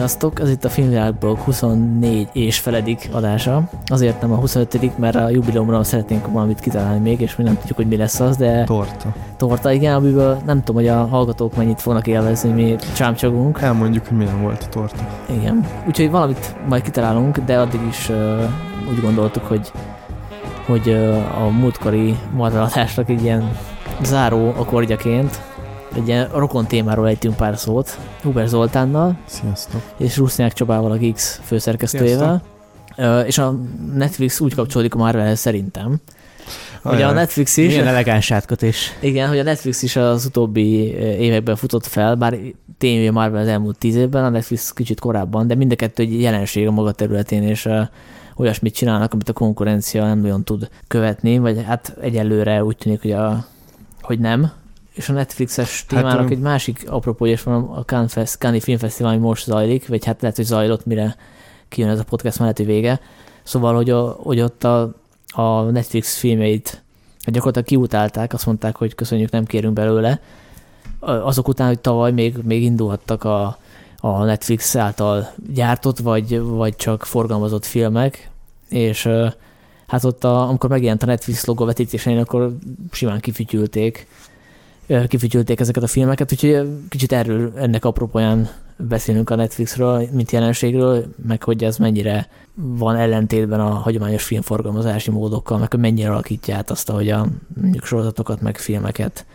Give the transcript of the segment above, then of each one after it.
Sziasztok, ez itt a Filmvilágblog 24 és feledik adása. Azért nem a 25 mert a jubileumra szeretnénk valamit kitalálni még, és mi nem tudjuk, hogy mi lesz az, de... Torta. Torta, igen, amiből nem tudom, hogy a hallgatók mennyit fognak élvezni, mi csámcsogunk. Elmondjuk, hogy milyen volt a torta. Igen, úgyhogy valamit majd kitalálunk, de addig is uh, úgy gondoltuk, hogy hogy uh, a múltkori Marvel adásnak egy ilyen záró akkordjaként egy ilyen rokon témáról ejtünk pár szót, Huber Zoltánnal. Sziasztok. És Rusznyák Csabával, a Geeks főszerkesztőjével. Sziasztok. És a Netflix úgy kapcsolódik a Marvelhez szerintem, hogy a Netflix is... Milyen elegáns átkötés. Igen, hogy a Netflix is az utóbbi években futott fel, bár tényleg a Marvel az elmúlt tíz évben, a Netflix kicsit korábban, de mind a kettő egy jelenség a maga területén, és olyasmit csinálnak, amit a konkurencia nem nagyon tud követni, vagy hát egyelőre úgy tűnik, hogy, a, hogy nem és a Netflixes hát, témának hát, egy másik apropója is van a Cannes, Cannes Film Fesztivál, ami most zajlik, vagy hát lehet, hogy zajlott, mire kijön ez a podcast melletti vége. Szóval, hogy, a, hogy ott a, a Netflix filmeit gyakorlatilag kiutálták, azt mondták, hogy köszönjük, nem kérünk belőle. Azok után, hogy tavaly még, még indulhattak a, a Netflix által gyártott, vagy, vagy csak forgalmazott filmek, és hát ott, a, amikor megjelent a Netflix logó vetítésein, akkor simán kifütyülték kifütyülték ezeket a filmeket, úgyhogy kicsit erről ennek apropóján beszélünk a Netflixről, mint jelenségről, meg hogy ez mennyire van ellentétben a hagyományos filmforgalmazási módokkal, meg hogy mennyire alakítja át azt, ahogy a mondjuk sorozatokat, meg filmeket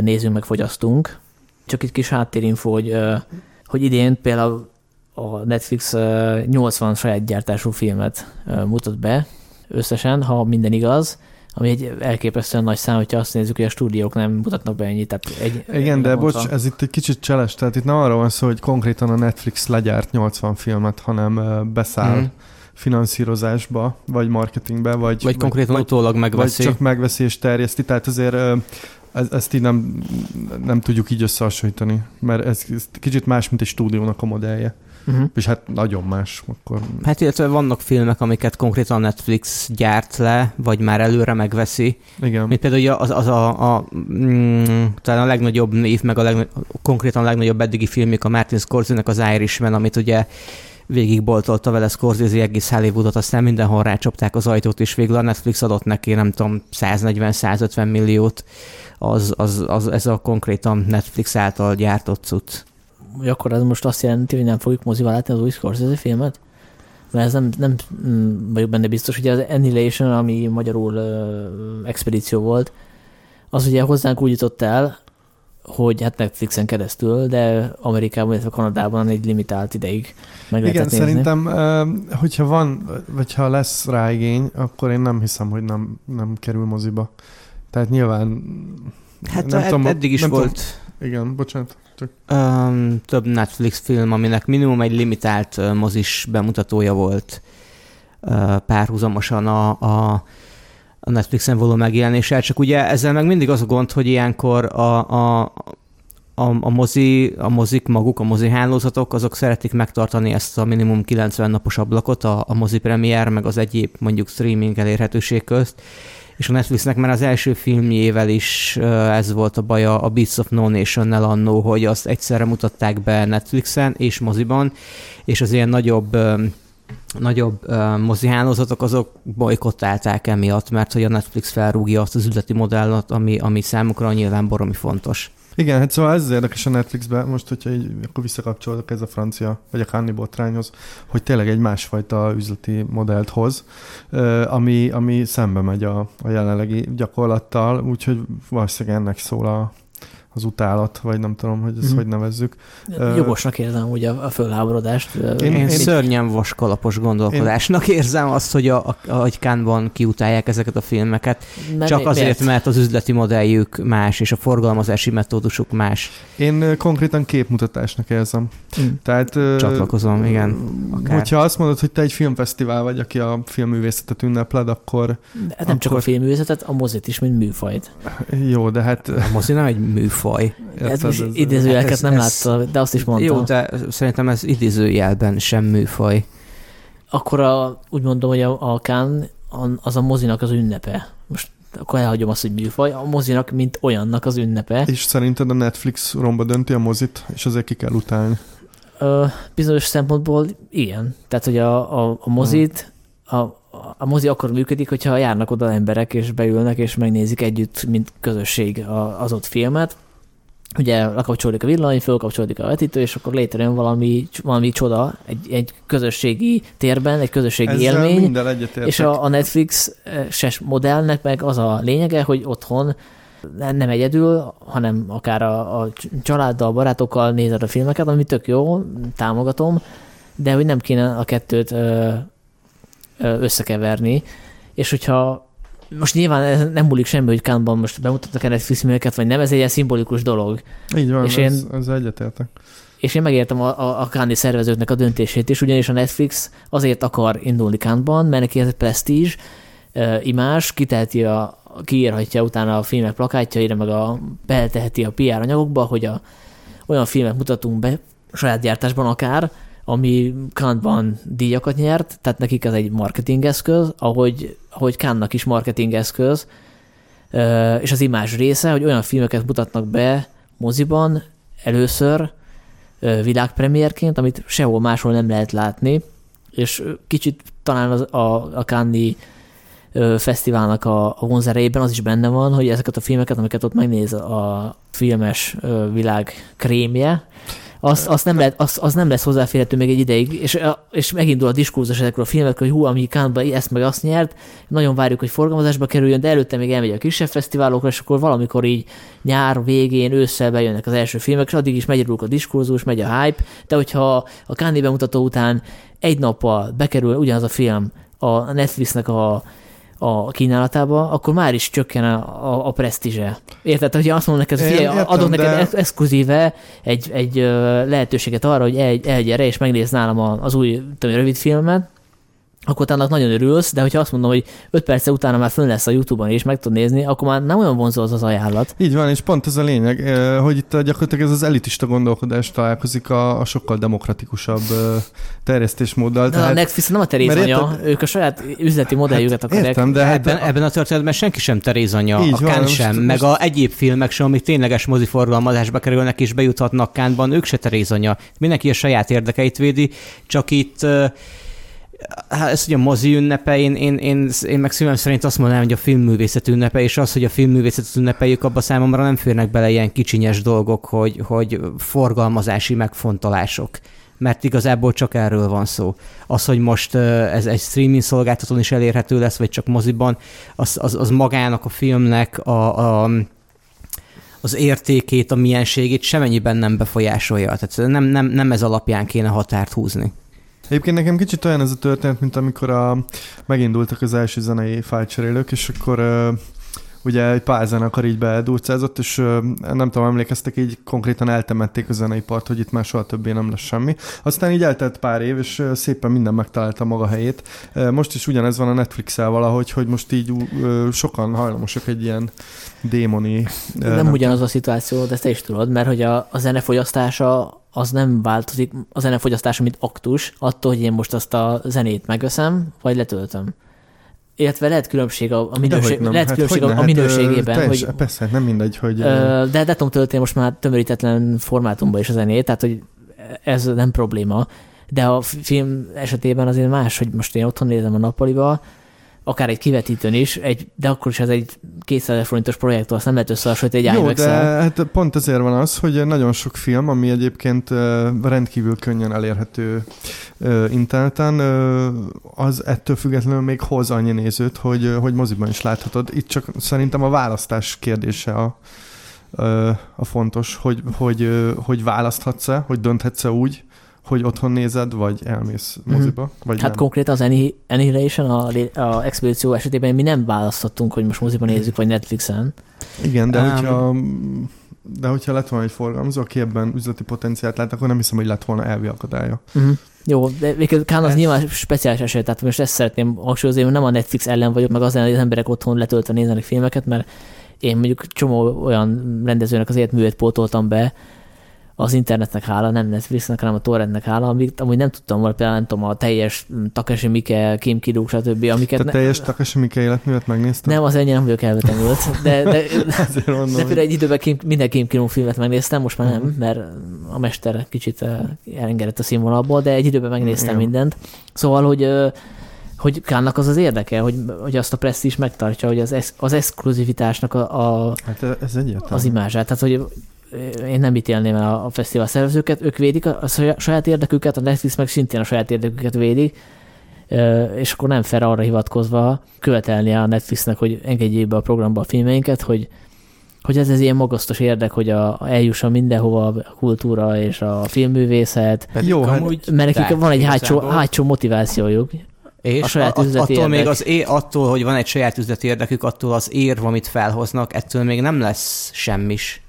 nézünk, meg fogyasztunk. Csak egy kis háttérinfo, hogy, hogy idén például a Netflix 80 saját gyártású filmet mutat be összesen, ha minden igaz, ami egy elképesztően nagy szám, hogyha azt nézzük, hogy a stúdiók nem mutatnak be ennyit. Tehát egy, Igen, de bocs, ez itt egy kicsit cseles, tehát itt nem arra van szó, hogy konkrétan a Netflix legyárt 80 filmet, hanem beszáll mm. finanszírozásba, vagy marketingbe, vagy... Vagy konkrétan vagy, utólag megveszi. Vagy csak megveszi és terjeszti, tehát azért ez, ezt így nem, nem tudjuk így összehasonlítani, mert ez, ez kicsit más, mint egy stúdiónak a modellje. Uh-huh. És hát nagyon más. Akkor... Hát illetve vannak filmek, amiket konkrétan Netflix gyárt le, vagy már előre megveszi. Igen. Mint például az, az a, a mm, talán a legnagyobb név, meg a legnagyobb, konkrétan a legnagyobb eddigi filmik a Martin Scorsese-nek az Irishman, amit ugye végigboltolta vele Scorsese egész Hollywoodot, aztán mindenhol rácsapták az ajtót, és végül a Netflix adott neki, nem tudom, 140-150 milliót, az, az, az, ez a konkrétan Netflix által gyártott cucc hogy akkor ez most azt jelenti, hogy nem fogjuk mozival látni az új Scorsese filmet? Mert ez nem, nem mm, vagyok benne biztos, hogy az Annihilation, ami magyarul uh, expedíció volt, az ugye hozzánk úgy jutott el, hogy hát Netflixen keresztül, de Amerikában, illetve Kanadában egy limitált ideig meg Igen, nézni. szerintem, hogyha van, vagy ha lesz rá igény, akkor én nem hiszem, hogy nem, nem kerül moziba. Tehát nyilván... Hát nem ed- tudom, eddig is volt. Tudom, igen, bocsánat. Um, több Netflix film, aminek minimum egy limitált mozis bemutatója volt uh, párhuzamosan a, a, a Netflixen való megjelenéssel, csak ugye ezzel meg mindig az a gond, hogy ilyenkor a, a, a, a, mozi, a mozik maguk, a mozi hálózatok, azok szeretik megtartani ezt a minimum 90 napos ablakot a, a mozi premier, meg az egyéb mondjuk streaming elérhetőség közt, és a Netflixnek már az első filmjével is ez volt a baja a Beats of No Nation-nel annó, hogy azt egyszerre mutatták be Netflixen és moziban, és az ilyen nagyobb nagyobb mozihálózatok azok bolykottálták emiatt, mert hogy a Netflix felrúgja azt az üzleti modellat, ami, ami számukra nyilván boromi fontos. Igen, hát szóval ez az érdekes a Netflixben, most, hogyha így, akkor visszakapcsolok ez a francia, vagy a Cannes botrányhoz, hogy tényleg egy másfajta üzleti modellt hoz, ami, ami szembe megy a, a jelenlegi gyakorlattal, úgyhogy valószínűleg ennek szól a, az utálat, vagy nem tudom, hogy ezt mm. hogy nevezzük. Jogosnak érzem hogy a, a fölháborodást. Én, én szörnyen vaskalapos gondolkodásnak én... érzem azt, hogy a, a, a Kánban kiutálják ezeket a filmeket, nem, csak azért, miért? mert az üzleti modelljük más, és a forgalmazási metódusuk más. Én konkrétan képmutatásnak érzem. Mm. Tehát, Csatlakozom, igen. Akár. Hogyha azt mondod, hogy te egy filmfesztivál vagy, aki a filmművészetet ünnepled, akkor... De nem akkor... csak a filmművészetet, a mozit is, mint műfajt. Jó, de hát... A mozi nem egy műfaj faj. Ez most idézőjeleket nem látta, de azt is mondtam. Jó, de szerintem ez idézőjelben sem műfaj. Akkor a, úgy mondom, hogy a, a Kán az a mozinak az ünnepe. Most akkor elhagyom azt, hogy műfaj, a mozinak, mint olyannak az ünnepe. És szerinted a Netflix romba dönti a mozit, és azért ki kell utálni? ö, bizonyos szempontból igen. Tehát, hogy a, a, a mozit, a, a mozi akkor működik, hogyha járnak oda emberek, és beülnek, és megnézik együtt, mint közösség az ott filmet. Ugye lekapcsolódik a villany, fölkapcsolódik a vetítő, és akkor létrejön valami, valami csoda egy, egy közösségi térben, egy közösségi Ezzel élmény. És a, a Netflix ses modellnek meg az a lényege, hogy otthon nem egyedül, hanem akár a, a családdal, barátokkal nézed a filmeket, ami tök jó, támogatom, de hogy nem kéne a kettőt ö, ö, összekeverni, és hogyha most nyilván ez nem múlik semmi, hogy Kánban most bemutattak el Netflix filmeket, vagy nem, ez egy ilyen szimbolikus dolog. Így van, és és én- ez, ez egyetértek. És én megértem a, a, a Káni szervezőknek a döntését is, ugyanis a Netflix azért akar indulni Kánban, mert neki ez egy presztízs, uh, imás, kiteheti a, kiírhatja utána a filmek plakátjaira, meg a, beleteheti a PR anyagokba, hogy a, olyan filmet mutatunk be, saját gyártásban akár, ami Kantban díjakat nyert, tehát nekik ez egy marketingeszköz, ahogy, ahogy Kánnak is marketingeszköz, és az imázs része, hogy olyan filmeket mutatnak be moziban először ö, világpremierként, amit sehol máshol nem lehet látni, és kicsit talán az, a, a Cannes fesztiválnak a, a vonzerejében az is benne van, hogy ezeket a filmeket, amiket ott megnéz a filmes világ krémje, az, az, nem lehet, az, az nem lesz hozzáférhető még egy ideig, és, és megindul a diskurzus ezekről a filmekről, hogy hú, ami Cannes-ban ezt meg azt nyert, nagyon várjuk, hogy forgalmazásba kerüljön, de előtte még elmegy a kisebb fesztiválokra, és akkor valamikor így nyár végén, ősszel bejönnek az első filmek, és addig is megy a diskurzus, megy a hype, de hogyha a Cannes bemutató után egy nappal bekerül ugyanaz a film a Netflixnek a a kínálatába, akkor már is csökken a, a, a presztízse. Érted? Hogyha azt mondom neked, hogy adok neked de- ex- exkluzíve egy, egy lehetőséget arra, hogy el, elgyere és megnézz nálam az új tudom, rövid filmet, akkor te annak nagyon örülsz, de hogyha azt mondom, hogy 5 perc utána már fönn lesz a YouTube-on és meg tudod nézni, akkor már nem olyan vonzó az az ajánlat. Így van, és pont ez a lényeg, eh, hogy itt gyakorlatilag ez az elitista gondolkodás találkozik a, a sokkal demokratikusabb eh, terjesztésmóddal. De a Netflix nem a terézanya, mert ők a saját üzleti modelljüket akarják. értem, de hát ebben, ebben a történetben senki sem Terézanya, Így a van, Kán most- sem, most- meg a egyéb filmek sem, amik tényleges moziforgalmazásba kerülnek és bejuthatnak Kánban, ők se Terézanya. Mindenki a saját érdekeit védi, csak itt ö, Hát ez ugye a mozi ünnepe, én, én, én, én meg szívem szerint azt mondanám, hogy a filmművészet ünnepe, és az, hogy a filmművészetet ünnepeljük, abba számomra nem férnek bele ilyen kicsinyes dolgok, hogy, hogy forgalmazási megfontolások mert igazából csak erről van szó. Az, hogy most ez egy streaming szolgáltatón is elérhető lesz, vagy csak moziban, az, az, az magának a filmnek a, a az értékét, a mienségét semennyiben nem befolyásolja. Tehát nem, nem, nem ez alapján kéne határt húzni. Egyébként nekem kicsit olyan ez a történet, mint amikor a, megindultak az első zenei fájlcserélők, és akkor ugye egy pár zenekar így bedurcázott, és nem tudom, emlékeztek, így konkrétan eltemették a zeneipart, hogy itt már soha többé nem lesz semmi. Aztán így eltelt pár év, és szépen minden megtalálta maga helyét. Most is ugyanez van a Netflix-el valahogy, hogy most így sokan hajlamosak egy ilyen démoni... uh, nem ugyanaz a szituáció, de ezt te is tudod, mert hogy a, a zenefogyasztása az nem változik, a zenefogyasztása, mint aktus, attól, hogy én most azt a zenét megveszem, vagy letöltöm. Illetve lehet különbség a, a minőség, nem. lehet Hát különbség hogyne, a, a hát, minőségében, teljes, hogy Persze, hát nem mindegy, hogy... ö, de le tudom tölteni most már tömörítetlen formátumban is a zenét, tehát hogy ez nem probléma. De a fi- film esetében azért más, hogy most én otthon nézem a nappaliba, akár egy kivetítőn is, egy, de akkor is ez egy 200 forintos projektor, azt nem lehet összehasonlítani egy Jó, imax de hát pont ezért van az, hogy nagyon sok film, ami egyébként rendkívül könnyen elérhető interneten, az ettől függetlenül még hoz annyi nézőt, hogy, hogy moziban is láthatod. Itt csak szerintem a választás kérdése a, a fontos, hogy, hogy, hogy választhatsz-e, hogy dönthetsz-e úgy, hogy otthon nézed, vagy elmész Mhm. moziba, vagy Hát nem. konkrétan az Anni- Annihilation, a, a expedíció esetében mi nem választottunk, hogy most moziban nézzük, vagy Netflixen. Igen, de Ám- hogyha, de hogyha lett volna egy forgalmazó, aki ebben üzleti potenciált lát, akkor nem hiszem, hogy lett volna elvi akadálya. Uh-huh. Jó, de végül Kán az Ez- nyilván speciális eset, tehát most ezt szeretném hangsúlyozni, hogy nem a Netflix ellen vagyok, meg az ellen, hogy az emberek otthon letöltve néznek filmeket, mert én mondjuk csomó olyan rendezőnek az életművét pótoltam be, az internetnek hála, nem Netflixnek, hanem a torrentnek hála, amit amúgy nem tudtam volna, például nem tudom, a teljes Takashi Miike, Kim Kiduk, stb. Amiket Te ne, teljes Takashi Miike életművet megnézted? nem, az ennyi nem vagyok elvetemült, de, de, Azért mondom, de például egy időben Kim, minden Kim Kiduk filmet megnéztem, most már nem, Mhm. mert a mester kicsit eh, elengedett a színvonalból, de egy időben megnéztem Igen. mindent. Szóval, hogy eh, hogy Kánnak az az érdeke, hogy, hogy azt a presztízs megtartja, hogy az, ex, az exkluzivitásnak a, a, Hát ez egyértelmű. az imázsát. Tehát, hogy én nem ítélném el a, a fesztivál szervezőket, ők védik a, a saját- érdeküket, a Netflix meg szintén a saját érdeküket védik, és akkor nem fel arra hivatkozva követelni a Netflixnek, hogy engedjék be a programba a filmeinket, hogy hogy ez, ez ilyen magasztos érdek, hogy a, a mindenhova a kultúra és a filmművészet, Pedig Jó, hát- amúgy mert nekik van egy hátsó, hátsó motivációjuk. És a saját a- üzleti attól még érdek. az é, attól, hogy van egy saját üzleti érdekük, attól az érv, amit felhoznak, ettől még nem lesz semmis.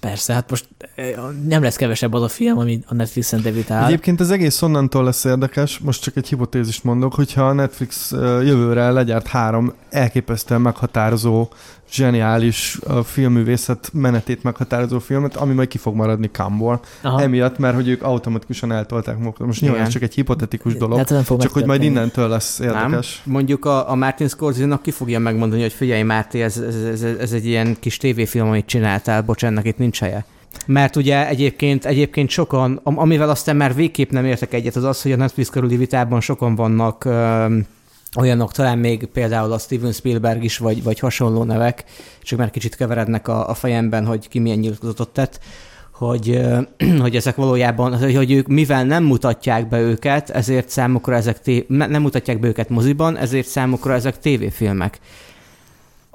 Persze, hát most eh, nem lesz kevesebb az a film, ami a Netflixen debütál. Egyébként az egész onnantól lesz érdekes, most csak egy hipotézist mondok, hogyha a Netflix ö, jövőre legyárt három elképesztően meghatározó, zseniális a filmművészet menetét meghatározó filmet, ami majd ki fog maradni Camból. Aha. Emiatt, mert hogy ők automatikusan eltolták magukat. Most nyilván ez csak egy hipotetikus dolog, nem fog csak hogy majd innentől lesz érdekes. Nem? Mondjuk a, a Martin Scorsese-nak ki fogja megmondani, hogy figyelj Márti, ez, ez, ez, ez egy ilyen kis tévéfilm, amit csináltál, bocs, ennek itt nincs helye. Mert ugye egyébként, egyébként sokan, am- amivel aztán már végképp nem értek egyet, az az, hogy a Netflix körüli vitában sokan vannak öm, olyanok, talán még például a Steven Spielberg is, vagy, vagy hasonló nevek, csak már kicsit keverednek a, a fejemben, hogy ki milyen nyilatkozatot tett, hogy, hogy ezek valójában, hogy ők mivel nem mutatják be őket, ezért számukra ezek té- ne- nem mutatják be őket moziban, ezért számukra ezek tévéfilmek.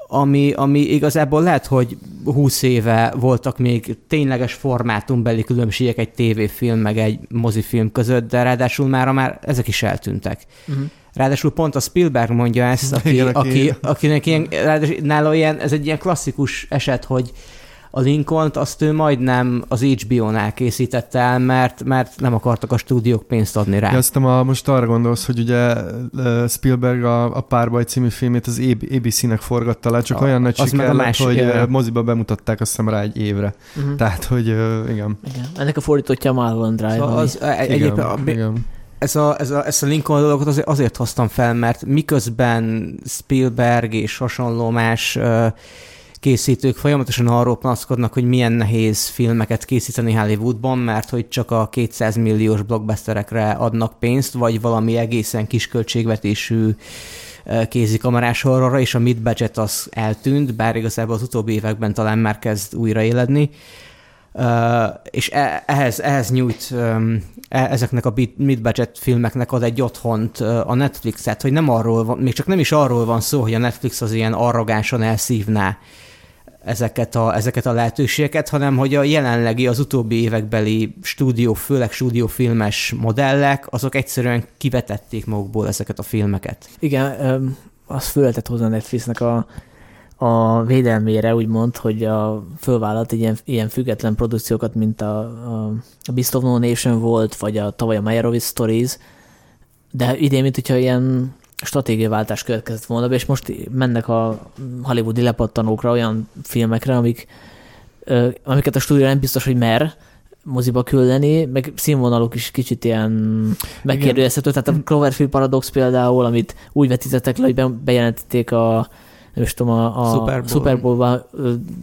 Ami, ami igazából lehet, hogy 20 éve voltak még tényleges formátumbeli különbségek egy tévéfilm meg egy mozifilm között, de ráadásul már, már ezek is eltűntek. Uh-huh. Ráadásul pont a Spielberg mondja ezt, aki, Igen, aki, aki- aki akinek ilyen, ráadásul nála ilyen, ez egy ilyen klasszikus eset, hogy a Lincoln-t azt ő majdnem az HBO-nál készítette el, mert, mert nem akartak a stúdiók pénzt adni rá. Ja, azt a, most arra gondolsz, hogy ugye Spielberg a, a Párbaj című filmét az ABC-nek forgatta le, csak A- olyan nagy siker lett, hogy ö, moziba bemutatták azt hiszem rá egy évre. Uh-huh. Tehát, hogy igen. Igen. Ennek a fordítottja a Mulholland Drive. Szóval az, e- Igen, egyébként a- igen. Ez a, ez a, ezt a Lincoln dolgot azért, azért hoztam fel, mert miközben Spielberg és hasonló más ö, készítők folyamatosan arról panaszkodnak, hogy milyen nehéz filmeket készíteni Hollywoodban, mert hogy csak a 200 milliós blockbusterekre adnak pénzt, vagy valami egészen kis költségvetésű kézikamerás horrorra, és a mid-budget az eltűnt, bár igazából az utóbbi években talán már kezd újraéledni. Uh, és e- ehhez, ehhez nyújt e- ezeknek a mid-budget filmeknek ad egy otthont a Netflixet, hogy nem arról van, még csak nem is arról van szó, hogy a Netflix az ilyen arrogánsan elszívná ezeket a, ezeket a lehetőségeket, hanem hogy a jelenlegi, az utóbbi évekbeli stúdió, főleg stúdiófilmes modellek, azok egyszerűen kivetették magukból ezeket a filmeket. Igen, az föl lehetett hozni a Netflixnek a, a védelmére, úgymond, hogy a fölvállalt ilyen, ilyen független produkciókat, mint a, a, a Beast of No Nation volt, vagy a tavaly a Meyerowitz Stories, de idén, mint hogyha ilyen stratégiaváltás következett volna és most mennek a hollywoodi lepattanókra olyan filmekre, amik, amiket a stúdió nem biztos, hogy mer moziba küldeni, meg színvonaluk is kicsit ilyen megkérdőjelezhető. Tehát a Cloverfield Paradox például, amit úgy vetítettek le, hogy be- bejelentették a nem is tudom, a, a Super Bowl. Super Bowl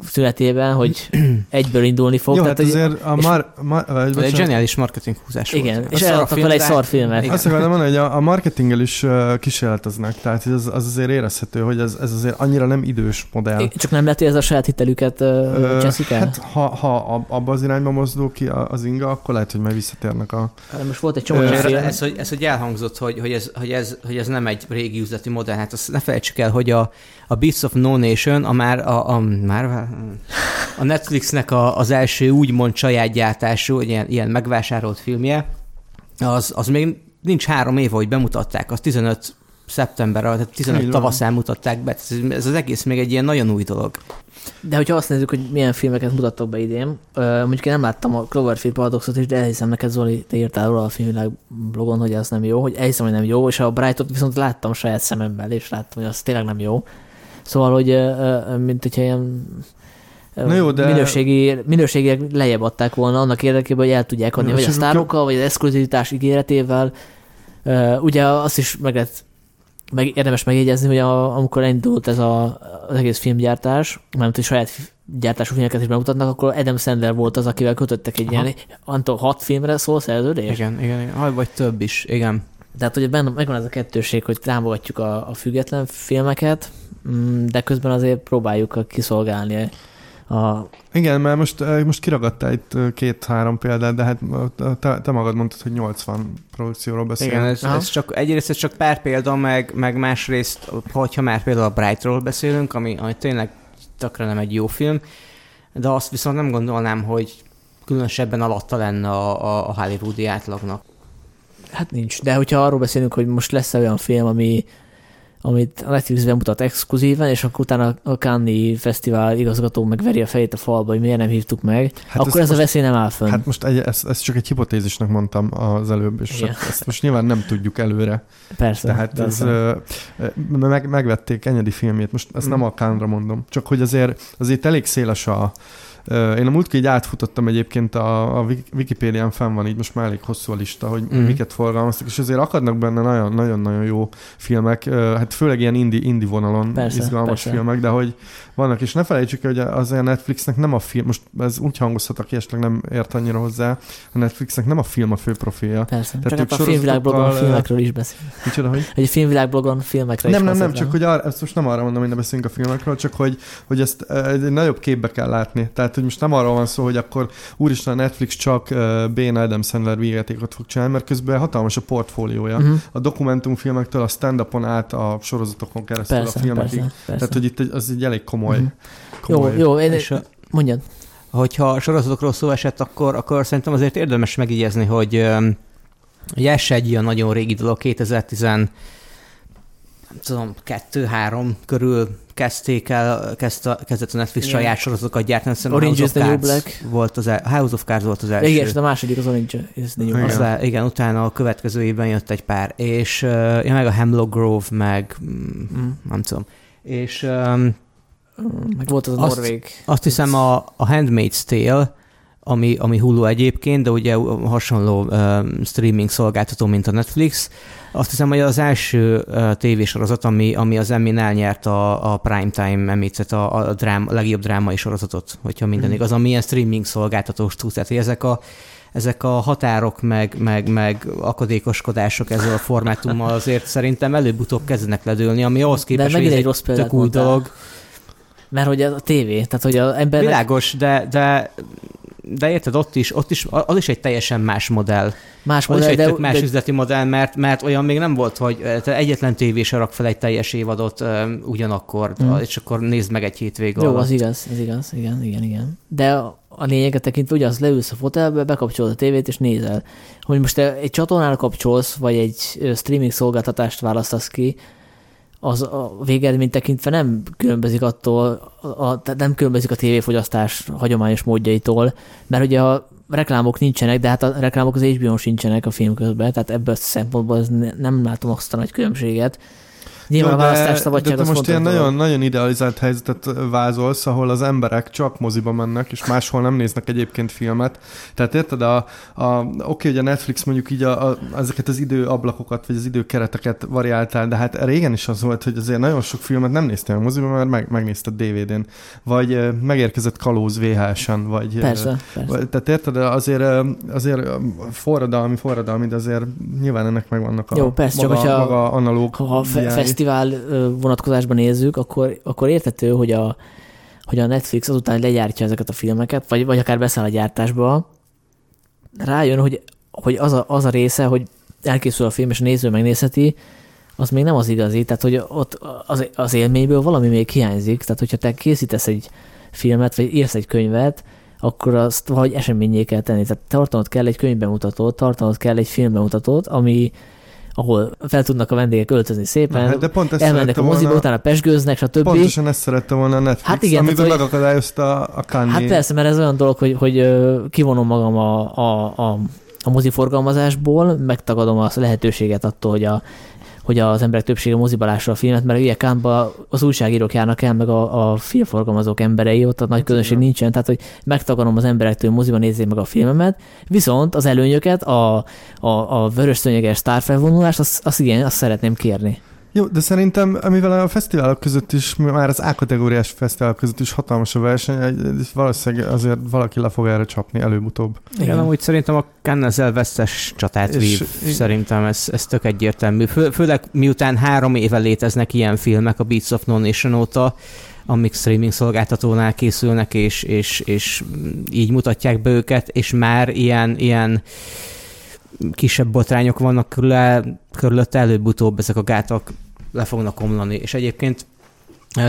szünetében, hogy egyből indulni fog. Jó, tehát, hát azért a mar, mar, vagy, egy zseniális marketing húzás Igen, volt. és A eladtak vele egy de- szarfilmet. Igen. Azt akartam mondani, hogy a, a marketinggel is kísérleteznek, tehát ez, az azért érezhető, hogy ez, ez azért annyira nem idős modell. Csak nem lehet, hogy ez a saját hitelüket Ö, cseszik el? hát ha, ha ab- abba az irányba mozdul ki az inga, akkor lehet, hogy majd visszatérnek a... Hát most volt egy csomó Ö, Ez, ez, hogy, ez, hogy elhangzott, hogy, hogy, ez, hogy, ez, hogy ez nem egy régi üzleti modell, hát azt ne felejtsük el, hogy a, a Beasts of No Nation, a már, a, a, már a Netflixnek a, az első úgymond saját gyártású, ilyen, ilyen megvásárolt filmje, az, az még nincs három év, hogy bemutatták, az 15 szeptember, tehát 15 Így van. tavaszán mutatták be. Ez, ez az egész még egy ilyen nagyon új dolog. De hogyha azt nézzük, hogy milyen filmeket mutattak be idén, mondjuk én nem láttam a Cloverfield Paradoxot is, de elhiszem neked, Zoli, te írtál róla a filmvilág blogon, hogy az nem jó, hogy elhiszem, hogy nem jó, és a Brightot viszont láttam saját szememmel, és láttam, hogy az tényleg nem jó. Szóval, hogy mint hogyha ilyen Na jó, de- minőségi, minőségileg lejjebb adták volna annak érdekében, hogy el tudják adni, vagy a sztárokkal, vagy az exkluzivitás ígéretével. Ugye azt is meg lehet meg, érdemes megjegyezni, hogy a, amikor elindult ez a, az egész filmgyártás, mert hogy saját gyártású filmeket is bemutatnak, akkor Adam Sandler volt az, akivel kötöttek egy Aha. ilyen, Antal hat filmre szól szerződés. Igen, igen, igen. Vagy több is, igen. Tehát ugye benne megvan ez a kettőség, hogy támogatjuk a, a független filmeket, de közben azért próbáljuk kiszolgálni a... Igen, mert most, eh, most kiragadtál itt eh, két-három példát, de hát eh, te, te magad mondtad, hogy 80 produkcióról beszélünk. Igen, ez, Aha. ez csak, egyrészt ez csak pár példa, meg, meg másrészt, hogyha már például a Brightról beszélünk, ami, ami tényleg tökre nem egy jó film, de azt viszont nem gondolnám, hogy különösebben alatta lenne a, a, a hollywoodi átlagnak. Hát nincs. De hogyha arról beszélünk, hogy most lesz olyan film, ami, amit a Netflix bemutat exkluzíven, és akkor utána a Cannes Fesztivál igazgató megveri a fejét a falba, hogy miért nem hívtuk meg, Hát akkor ez a most- veszély nem áll fönn. Hát most egy, ezt, ezt csak egy hipotézisnek mondtam az előbb, és Igen. ezt most nyilván nem tudjuk előre. persze. Tehát ez, persze. ö, meg, megvették Enyedi filmjét, most ezt nem Mm. a Kánra mondom, csak hogy azért, azért elég széles a, én a múltkor így átfutottam egyébként a, a Wik- Wikipédián fenn van így most már elég hosszú a lista, hogy mm. miket forgalmaztak, és azért akadnak benne nagyon- nagyon-nagyon jó filmek, hát főleg ilyen indi, indi vonalon Persze, izgalmas persze. filmek, de hogy vannak, és ne felejtsük el, hogy azért a Netflixnek nem a film, most ez úgy hangozhat, aki esetleg nem ért annyira hozzá, a Netflixnek nem a film a fő profilja. Persze. tehát Csak hát a filmvilágblogon filmekről is beszél. Micsoda, hogy? Egy filmvilágblogon filmekre Nem, is nem, nem, koncentrál. csak hogy arra, ezt most nem arra mondom, hogy ne beszélünk a filmekről, csak hogy, hogy ezt egy nagyobb képbe kell látni. Tehát, hogy most nem arról van szó, hogy akkor úristen a Netflix csak uh, Bane Adam Sandler vígjátékot fog csinálni, mert közben hatalmas a portfóliója. Mhm. A dokumentumfilmektől a stand-upon át a sorozatokon keresztül Persze, a filmekig. persze, persze. Tehát, hogy itt egy, az egy elég komoly. Jó, komoly. jó, én, És a, mondjad. hogyha a sorozatokról szó esett, akkor, akkor szerintem azért érdemes megjegyezni, hogy ugye ez se egy ilyen nagyon régi dolog, 2010 nem tudom, kettő-három körül kezdték el, kezdte, kezdett a Netflix Igen. saját sorozatokat gyártani, szerintem Orange a is House the New Black. volt az, el, House of Cards volt az első. Igen, és a második az Orange is the New Black. igen. igen, utána a következő évben jött egy pár, és ja, meg a Hemlock Grove, meg mm, Mm. nem tudom. És um, Meg volt az a Azt- Norvég. azt hiszem a, a Handmaid's Tale, ami, ami Hulu egyébként, de ugye hasonló um, streaming szolgáltató, mint a Netflix. Azt hiszem, hogy az első tévésorozat, ami, ami az Emmy-n elnyert a, a Primetime Emmy-t, a, a, drám, a legjobb drámai sorozatot, hogyha minden Mhm. igaz, ami ilyen streaming szolgáltatós túl. Tehát ezek a, ezek a határok, meg, meg, meg akadékoskodások ezzel a formátummal azért szerintem előbb-utóbb kezdenek ledőlni, ami ahhoz De képest, megint hogy egy rossz tök új dolog. Mert hogy ez a tévé, tehát hogy az embernek Világos, de, de, de érted, ott is, ott is, az is egy teljesen más modell. más Az is modell, egy de, tök más de, üzleti modell, mert, mert olyan még nem volt, hogy eh, te egyetlen tévés rak fel egy teljes évadot um, ugyanakkor, Mm. mm. és akkor nézd meg egy hétvég jó, alatt. az igaz, ez igaz, igen, igen, igen. De a lényeget tekintve ugyanaz leülsz a fotelbe, bekapcsolod a tévét és nézel. Hogy most te egy csatornára kapcsolsz, vagy egy streaming szolgáltatást választasz ki, az a végeredmény tekintve nem különbözik attól, a, tehát nem különbözik a tévéfogyasztás hagyományos módjaitól, mert ugye a reklámok nincsenek, de hát a reklámok az HBO-n sincsenek a film közben, tehát ebből a szempontból nem látom azt a nagy különbséget. Nyilván Jó, a választás szabadság de az most ilyen dolog. nagyon, nagyon idealizált helyzetet vázolsz, ahol az emberek csak moziba mennek, és máshol nem néznek egyébként filmet. Tehát érted, a, a, oké, hogy a Netflix mondjuk így a, a, ezeket az időablakokat, vagy az időkereteket variáltál, de hát régen is az volt, hogy azért nagyon sok filmet nem néztél a moziba, mert meg, megnézted DVD-n, vagy megérkezett kalóz VHS-en, vagy... Persze, persze. Tehát érted, azért, azért forradalmi, forradalmi, de azért nyilván ennek megvannak a Jó, persze, csak maga, hogyha- maga analóg Ha fe-. Fesztivál vonatkozásban nézzük, akkor, akkor értető, hogy a, hogy a Netflix azután legyártja ezeket a filmeket, vagy, vagy akár beszáll a gyártásba, rájön, hogy, hogy az, a, az a része, hogy elkészül a film, és a néző megnézheti, az még nem az igazi, tehát hogy ott az, az élményből valami még hiányzik, tehát hogyha te készítesz egy filmet, vagy írsz egy könyvet, akkor azt valahogy eseményé kell tenni. Tehát tartanod kell egy könyvbemutatót, tartanod kell egy filmbemutatót, ami ahol fel tudnak a vendégek öltözni szépen, hát de pont ezt elmennek a moziba, volna, utána pesgőznek, stb. Pontosan ezt szerette volna a Netflix, Hát igen, amiben tehát, megakadályozta a Kanye. Hát persze, mert ez olyan dolog, hogy, hogy kivonom magam a, a, a, a mozi forgalmazásból, megtagadom a lehetőséget attól, hogy a hogy az emberek többsége moziba lássa a filmet, mert ugye Kámba az újságírók járnak el, meg a, a filmforgalmazók emberei, ott a nagy közönség nincsen, tehát hogy megtagarom az emberektől, hogy moziba nézzék meg a filmemet, viszont az előnyöket, a, a, a vörös szönyeges sztárfelvonulást, azt, azt igen, azt szeretném kérni. Jó, de szerintem, mivel a fesztiválok között is, már az A-kategóriás fesztiválok között is hatalmas a verseny, valószínűleg azért valaki le fog erre csapni előbb-utóbb. Igen, Igen amúgy szerintem a Cannes vesztes csatát és, vív. Szerintem ez, ez tök egyértelmű. Fő, főleg miután három éve léteznek ilyen filmek a Beats of No-Nation óta, amik streaming szolgáltatónál készülnek, és, és, és így mutatják be őket, és már ilyen, ilyen kisebb botrányok vannak körül, körülött, előbb-utóbb ezek a gátak le fognak omlani. És egyébként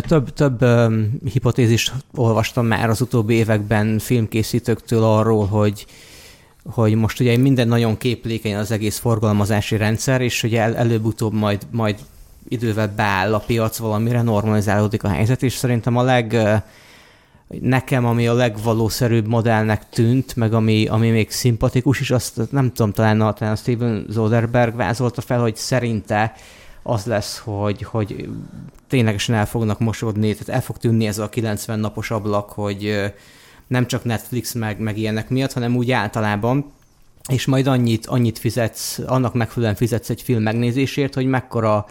több, több um, hipotézist olvastam már az utóbbi években filmkészítőktől arról, hogy, hogy most ugye minden nagyon képlékeny az egész forgalmazási rendszer, és ugye el, előbb-utóbb majd, majd idővel beáll a piac valamire, normalizálódik a helyzet, és szerintem a leg nekem, ami a legvalószerűbb modellnek tűnt, meg ami, ami még szimpatikus is, azt nem tudom, talán a, talán a Steven Zoderberg vázolta fel, hogy szerinte az lesz, hogy, hogy ténylegesen el fognak mosodni, tehát el fog tűnni ez a 90 napos ablak, hogy nem csak Netflix meg, meg ilyenek miatt, hanem úgy általában, és majd annyit, annyit fizetsz, annak megfelelően fizetsz egy film megnézésért, hogy mekkora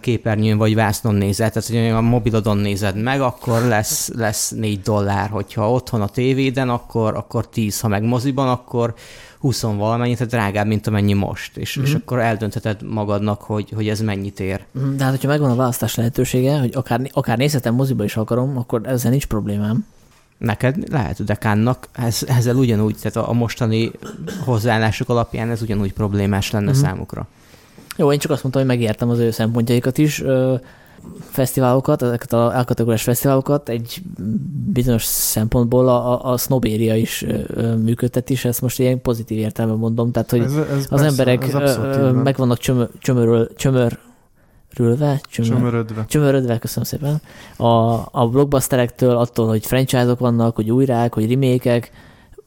képernyőn vagy vásznon nézed, tehát hogy a mobilodon nézed meg, akkor lesz, lesz 4 dollár, hogyha otthon a tévéden, akkor, akkor 10, ha meg moziban, akkor 20 valamennyi, tehát drágább, mint amennyi most, és, mm-hmm. és mhm. akkor eldöntheted magadnak, hogy, hogy ez mennyit ér. Mhm, de hát, hogyha megvan a választás lehetősége, hogy akár, akár nézhetem moziba is akarom, akkor ezzel nincs problémám. Neked lehet, de Kánnak ez, ezzel ugyanúgy, tehát a, a mostani hozzáállások alapján ez ugyanúgy problémás lenne mm-hmm. számukra. Jó, én csak azt mondtam, hogy megértem az ő szempontjaikat is. Fesztiválokat, ezeket a elkategóriás fesztiválokat egy bizonyos szempontból a, a sznobéria is működtet is, ezt most ilyen pozitív értelemben mondom, tehát hogy ez, ez az persze, emberek meg vannak csömör, csömörül, csömör, Rülve? Csömör, csömörödve. Csömörödve, köszönöm szépen. A, a blockbusterektől, attól, hogy franchise-ok vannak, hogy újrák, hogy remékek,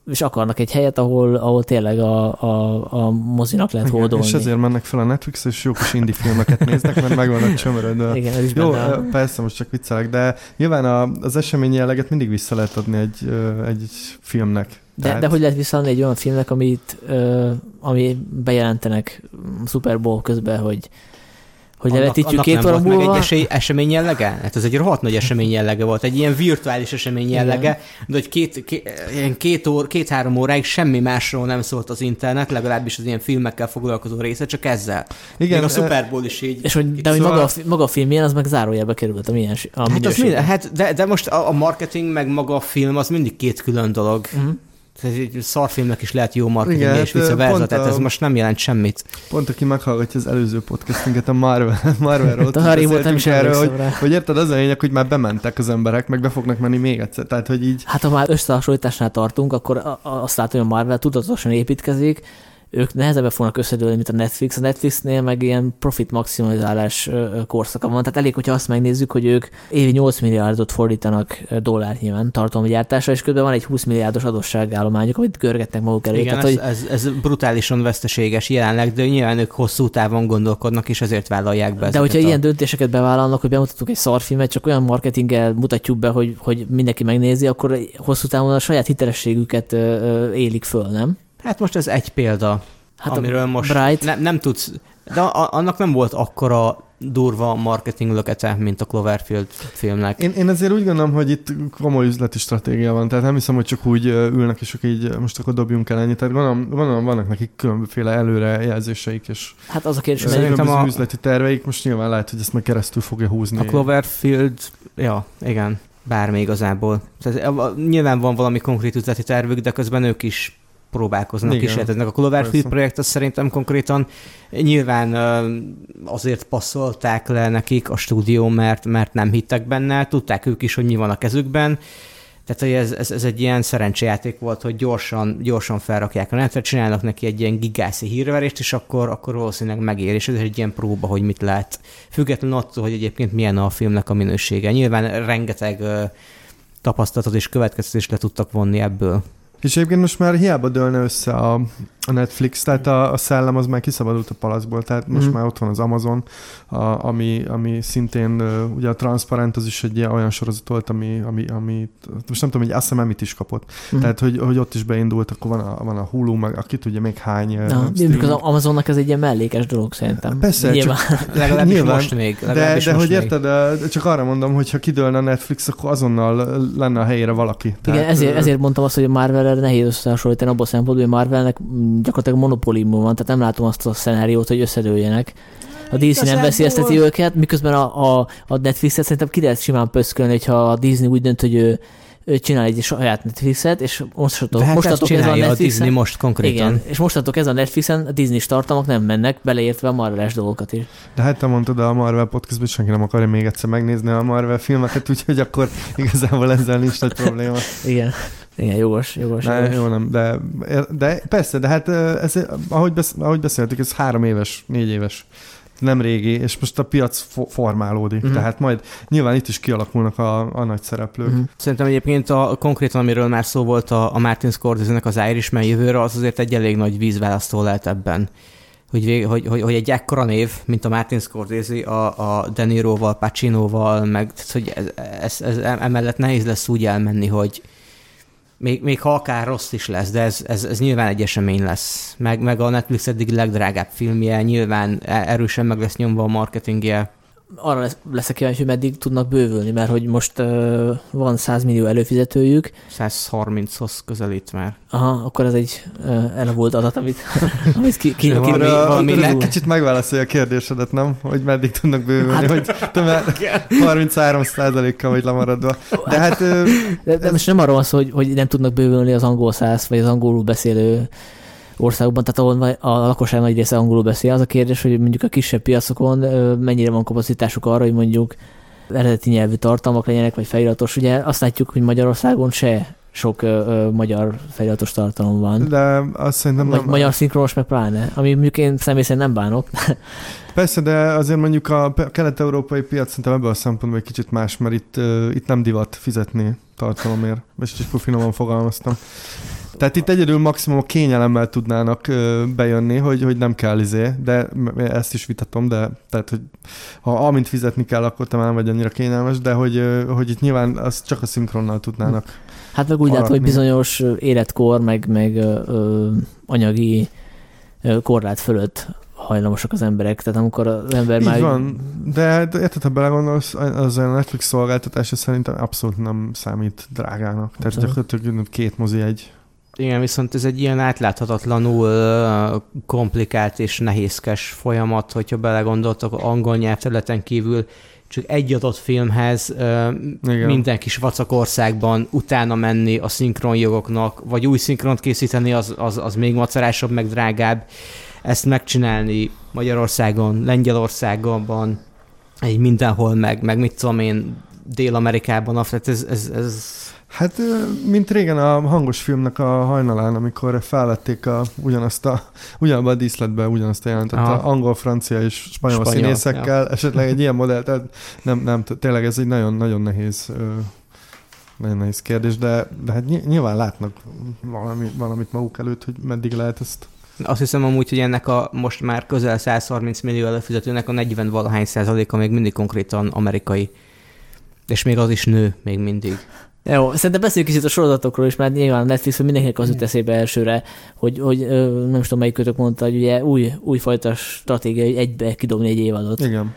és akarnak egy helyet, ahol, ahol tényleg a, a, a mozinak lehet Igen, hódolni. És ezért mennek fel a Netflix, és jó kis indie filmeket néznek, mert meg vannak csömörödve. Igen, ez is Jó, benne. persze, most csak viccelek, de nyilván a, az esemény jelleget mindig vissza lehet adni egy, egy filmnek. De, Tehát... de hogy lehet visszaadni egy olyan filmnek, amit, ami bejelentenek Super Bowl közben, hogy hogy levetítjük két óra múlva. Meg egy esély, esemény jellege? Hát ez egy rohadt nagy esemény jellege volt, egy ilyen virtuális esemény jellege, Igen. de hogy két, két, ilyen két, óra, két-három óráig semmi másról nem szólt az internet, legalábbis az ilyen filmekkel foglalkozó része, csak ezzel. Igen, Még a Super Bowl is így. És hogy, de hogy szóval... maga, a, maga a film milyen, az meg zárójelbe került a milyen a hát, az minden, hát de, de, most a, a marketing meg maga a film az mindig két külön dolog. Uh-huh ez egy szarfilmnek is lehet jó marketing, Igen, és vice versa, tehát ez most nem jelent semmit. Pont aki meghallgatja az előző podcastunkat, a Marvel, Marvel-ról, a Harry volt nem is erről, hogy, hogy érted, az a lényeg, hogy már bementek az emberek, meg be fognak menni még egyszer, tehát hogy így... Hát ha már összehasonlításnál tartunk, akkor azt látom, hogy a Marvel tudatosan építkezik, ők nehezebben fognak összedőlni, mint a Netflix. A Netflixnél meg ilyen profit maximalizálás korszaka van. Tehát elég, hogyha azt megnézzük, hogy ők évi 8 milliárdot fordítanak dollár nyilván tartalomgyártásra, és közben van egy 20 milliárdos adósságállományuk, amit görgetnek maguk elő. Igen, Tehát, ez, hogy... ez, ez, brutálisan veszteséges jelenleg, de nyilván ők hosszú távon gondolkodnak, és ezért vállalják be. De hogyha a... ilyen döntéseket bevállalnak, hogy bemutatunk egy szarfilmet, csak olyan marketinggel mutatjuk be, hogy, hogy mindenki megnézi, akkor hosszú távon a saját hitelességüket élik föl, nem? Hát most ez egy példa, hát amiről most Bright. Ne, nem tudsz, de a, annak nem volt akkora durva marketing lökete, mint a Cloverfield filmnek. Én, én ezért úgy gondolom, hogy itt komoly üzleti stratégia van, tehát nem hiszem, hogy csak úgy ülnek, és akkor így most akkor dobjunk el ennyit. Tehát gondolom, gondolom vannak nekik különbözőféle előrejelzéseik, és hát az a kérdés, hogy szerintem a... üzleti terveik, most nyilván lehet, hogy ezt meg keresztül fogja húzni. A Cloverfield, ja, igen, bármi igazából. Tehát, nyilván van valami konkrét üzleti tervük, de közben ők is próbálkoznak, Igen. kísérleteznek. A Cloverfield projekt az szerintem konkrétan nyilván azért passzolták le nekik a stúdió, mert, mert nem hittek benne, tudták ők is, hogy mi van a kezükben, tehát hogy ez, ez, ez egy ilyen szerencsejáték volt, hogy gyorsan, gyorsan felrakják a netre, csinálnak neki egy ilyen gigászi hírverést, és akkor, akkor valószínűleg megér, és ez egy ilyen próba, hogy mit lehet. Függetlenül attól, hogy egyébként milyen a filmnek a minősége. Nyilván rengeteg tapasztalatot és következtetést le tudtak vonni ebből. És egyébként most már hiába dőlne össze a, a Netflix, tehát a, a szellem az már kiszabadult a palacból, tehát most mm. már ott van az Amazon, a, ami, ami szintén, ugye a Transparent az is egy ilyen olyan sorozat volt, ami, ami, ami most nem tudom, hogy azt hiszem is kapott. Mm. Tehát, hogy, hogy ott is beindult, akkor van a, van a Hulu, meg aki tudja még hány Na, az Amazonnak ez egy ilyen mellékes dolog szerintem. Persze, nyilván. Csak, legalábbis nyilván, most még. De, de most hogy még. érted, csak arra mondom, hogy ha kidőlne a Netflix, akkor azonnal lenne a helyére valaki. Tehát, Igen, ezért, ezért mondtam azt, hogy a Marvel-re nehéz összehasonlítani abban a szempontból, hogy Marvelnek gyakorlatilag monopóliumban van, tehát nem látom azt a szenáriót, hogy összedőljenek. A DC nem veszélyezteti őket, miközben a, a, a Netflixet szerintem ki lehet simán pöszkölni, hogyha a Disney úgy dönt, hogy ő csinál egy saját Netflixet, és mostatok, hát mostatok ez a Netflixen. A Disney most konkrétan. Igen, és mostatok ez a Netflixen a Disney tartalmak nem mennek, beleértve a Marvel-es dolgokat is. De hát te mondtad a Marvel podcastban, senki nem akarja még egyszer megnézni a Marvel filmeket, úgyhogy akkor igazából ezzel nincs nagy probléma. Igen. Igen, jogos, jogos. Ne, jogos. Jó, nem, de, de persze, de hát ez, ahogy, besz, ahogy beszéltük, ez három éves, négy éves nem régi, és most a piac formálódik, uh-huh. tehát majd nyilván itt is kialakulnak a, a nagy szereplők. Uh-huh. Szerintem egyébként a, konkrétan, amiről már szó volt a, a Martin Scorsese-nek az Irishman jövőre, az azért egy elég nagy vízválasztó lehet ebben. Hogy, hogy, hogy, hogy egy ekkora név, mint a Martin Scorsese, a, a De Niro-val, Pacino-val, meg hogy ez, ez, ez, emellett nehéz lesz úgy elmenni, hogy, még, még ha akár rossz is lesz, de ez, ez, ez nyilván egy esemény lesz. Meg, meg a Netflix eddig legdrágább filmje, nyilván e- erősen meg lesz nyomva a marketingje arra lesz, leszek kíváncsi, hogy meddig tudnak bővülni, mert hogy most uh, van 100 millió előfizetőjük. 130-hoz közelít már. Aha, akkor ez egy uh, elavult adat, amit, amit ki, ki, ki, valami, valami le... Kicsit megválaszolja a kérdésedet, nem? Hogy meddig tudnak bővülni, hát, hogy te 33 kal vagy lemaradva. De hát... Uh, de, de ez... most nem arról van szó, hogy, hogy nem tudnak bővülni az angol száz, vagy az angolul beszélő országokban, tehát ahol a lakosság nagy része angolul beszél. Az a kérdés, hogy mondjuk a kisebb piacokon mennyire van kapacitásuk arra, hogy mondjuk eredeti nyelvű tartalmak legyenek, vagy feliratos. Ugye azt látjuk, hogy Magyarországon se sok ö, ö, magyar feliratos tartalom van. De azt szerintem nem... Magyar szinkronos meg pláne, ami mondjuk én személy szerint nem bánok. Persze, de azért mondjuk a kelet-európai piac szerintem ebből a szempontból egy kicsit más, mert itt, uh, itt nem divat fizetni tartalomért. És is finoman fogalmaztam. Tehát itt egyedül maximum a kényelemmel tudnának bejönni, hogy, hogy nem kell izé, de ezt is vitatom, de tehát, hogy ha amint fizetni kell, akkor talán nem vagy annyira kényelmes, de hogy, hogy itt nyilván az csak a szinkronnal tudnának. Hát meg úgy lehet, hogy bizonyos életkor, meg, meg ö, anyagi korlát fölött hajlamosak az emberek, tehát amikor az ember Így már... van, de, de érted, ha belegondolsz, az a Netflix szolgáltatása szerintem abszolút nem számít drágának. Tehát gyakorlatilag két mozi egy igen, viszont ez egy ilyen átláthatatlanul komplikált és nehézkes folyamat, hogyha belegondoltok angol nyelvterületen kívül, csak egy adott filmhez Igen. minden kis vacak országban utána menni a szinkronjogoknak, vagy új szinkront készíteni, az, az, az még macerásabb, meg drágább. Ezt megcsinálni Magyarországon, Lengyelországban, egy mindenhol, meg, meg mit tudom én, Dél-Amerikában, tehát ez, ez, ez Hát, mint régen a hangos filmnek a hajnalán, amikor felvették a, ugyanazt a, ugyanabban a díszletben ugyanazt a jelentet, angol, francia és spanyol, spanyol színészekkel, ja. esetleg egy ilyen modell, tehát nem, nem, tényleg ez egy nagyon-nagyon nehéz nagyon nehéz kérdés, de, de hát nyilván látnak valami, valamit maguk előtt, hogy meddig lehet ezt azt hiszem amúgy, hogy ennek a most már közel 130 millió előfizetőnek a 40 valahány százaléka még mindig konkrétan amerikai. És még az is nő még mindig. Jó, szerintem beszéljünk kicsit a sorozatokról is, mert nyilván Netflix mindenkinek az jut eszébe elsőre, hogy, hogy nem is tudom, melyik kötök mondta, hogy ugye új, újfajta stratégia, hogy egybe kidobni egy évadot. Igen.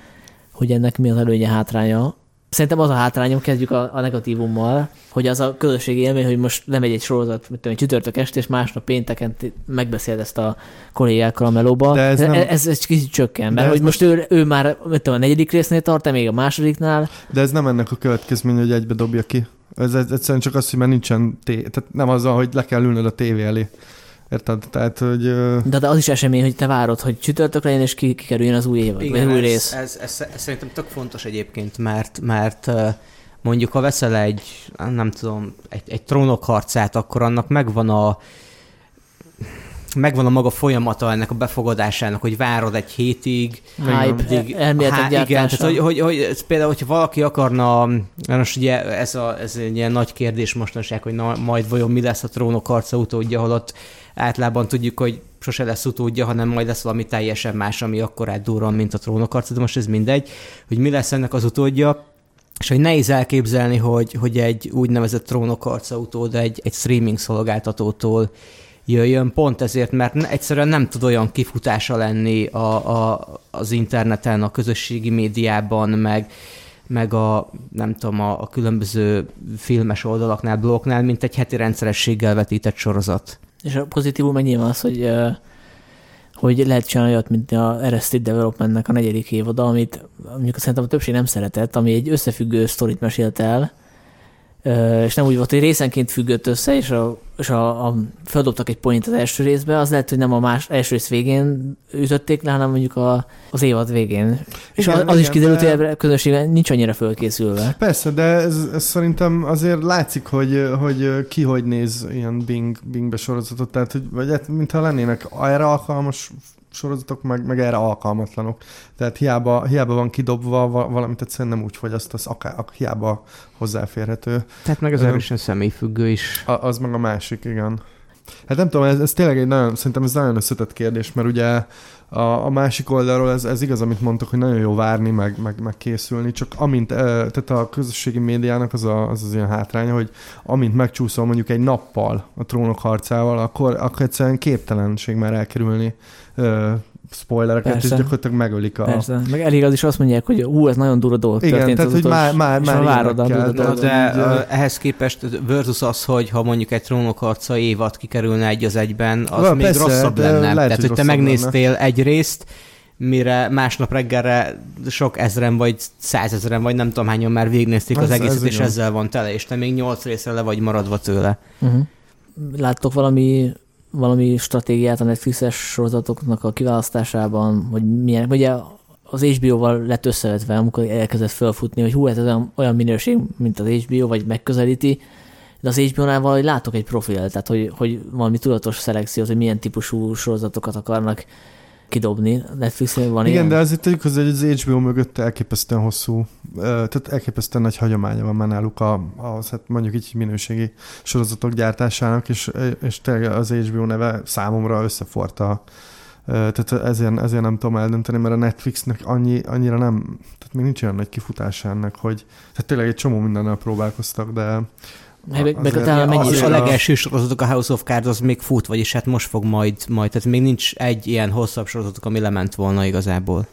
Hogy ennek mi az előnye, hátránya. Szerintem az a hátrányom, kezdjük a, a negatívummal, hogy az a közösségi élmény, hogy most lemegy egy sorozat, mit tudom, csütörtök este, és másnap pénteken megbeszél ezt a kollégákkal a melóba. De ez, nem... ez, ez kicsit csökken, mert hogy most ő, ő már mit tudom, a negyedik résznél tart, még a másodiknál. De ez nem ennek a következmény, hogy egybe dobja ki. Ez, ez egyszerűen csak az, hogy már nincsen té- tehát nem az, hogy le kell ülnöd a tévé elé. Érted? Tehát, hogy... De, de az is esemény, hogy te várod, hogy csütörtök legyen, és kikerüljön az új évad, Igen, vagy új ez, rész. Ez, ez, ez, szerintem tök fontos egyébként, mert, mert mondjuk ha veszel egy, nem tudom, egy, egy trónok harcát, akkor annak megvan a megvan a maga folyamata ennek a befogadásának, hogy várod egy hétig. Hype, elméletek igen, tehát hogy, hogy, hogy például, hogyha valaki akarna, most ugye ez, a, ez egy ilyen nagy kérdés mostanság, hogy na, majd vajon mi lesz a trónok arca utódja, holott általában tudjuk, hogy sose lesz utódja, hanem majd lesz valami teljesen más, ami akkor átdurran, mint a trónok arca, de most ez mindegy, hogy mi lesz ennek az utódja, és hogy nehéz elképzelni, hogy, hogy egy úgynevezett trónok arca utód egy, egy streaming szolgáltatótól jöjjön, pont ezért, mert egyszerűen nem tud olyan kifutása lenni a, a, az interneten, a közösségi médiában, meg, meg a, nem tudom, a, a különböző filmes oldalaknál, blogoknál, mint egy heti rendszerességgel vetített sorozat. És a pozitívum meg az, hogy, hogy lehet csinálni olyat, mint a Arrested Developmentnek a negyedik évada, amit mondjuk szerintem a többség nem szeretett, ami egy összefüggő sztorit mesélt el, és nem úgy volt, hogy részenként függött össze, és, a, és a, a, feldobtak egy point az első részbe, az lehet, hogy nem a más első rész végén ütötték le, hanem mondjuk a, az évad végén. Igen, és az, az igen, is kiderült, de... hogy a közönség nincs annyira fölkészülve. Persze, de ez, ez szerintem azért látszik, hogy, hogy ki hogy néz ilyen Bing, Bingbe sorozatot, tehát hogy, vagy hát, mintha lennének erre alkalmas sorozatok meg, meg erre alkalmatlanok. Tehát hiába, hiába van kidobva valamit, egyszerűen nem úgy fogyasztasz, akár, hiába hozzáférhető. Tehát meg az erősen személyfüggő is. A, az meg a másik, igen. Hát nem tudom, ez, ez tényleg egy nagyon, szerintem ez nagyon összetett kérdés, mert ugye a, a másik oldalról ez, ez igaz, amit mondtak, hogy nagyon jó várni, meg, meg, meg készülni, csak amint, tehát a közösségi médiának az, a, az az ilyen hátránya, hogy amint megcsúszol mondjuk egy nappal a trónok harcával, akkor, akkor egyszerűen képtelenség már elkerülni spoilereket, Persze. és gyakorlatilag megölik a... Persze, meg elég az is azt mondják, hogy hú, ez nagyon durva dolog Igen, történt tehát, hogy már, már, már várod a kell, de, de így, ehhez képest versus az, hogy ha mondjuk egy trónokharca évad kikerülne egy az egyben, az Val, még persze, rosszabb lenne. Lehet, tehát, hogy, hogy te megnéztél lenne. egy részt, mire másnap reggelre sok ezren vagy százezren, vagy nem tudom hányan már végignézték az, az egészet, ez és igen. ezzel van tele, és te még nyolc részre le vagy maradva tőle. Uh-huh. Láttok valami valami stratégiát a Netflixes sorozatoknak a kiválasztásában, hogy milyen, ugye az HBO-val lett összevetve, amikor elkezdett felfutni, hogy hú, ez olyan, olyan minőség, mint az HBO, vagy megközelíti, de az HBO-nál valahogy látok egy profilt, tehát hogy, hogy valami tudatos szelekciót, hogy milyen típusú sorozatokat akarnak kidobni. Netflixen van Igen, ilyen. de azért tegyük hozzá, hogy az HBO mögött elképesztően hosszú, tehát elképesztően nagy hagyománya van már náluk a, a hát mondjuk így minőségi sorozatok gyártásának, és, és tényleg az HBO neve számomra összeforta tehát ezért, ezért nem tudom eldönteni, mert a Netflixnek annyi, annyira nem, tehát még nincs olyan nagy kifutása ennek, hogy tehát tényleg egy csomó mindennel próbálkoztak, de meg, meg talán mennyi az a legelső sorozatok, a House of Cards, az még fut, vagyis hát most fog majd, majd, tehát még nincs egy ilyen hosszabb sorozatok, ami lement volna igazából.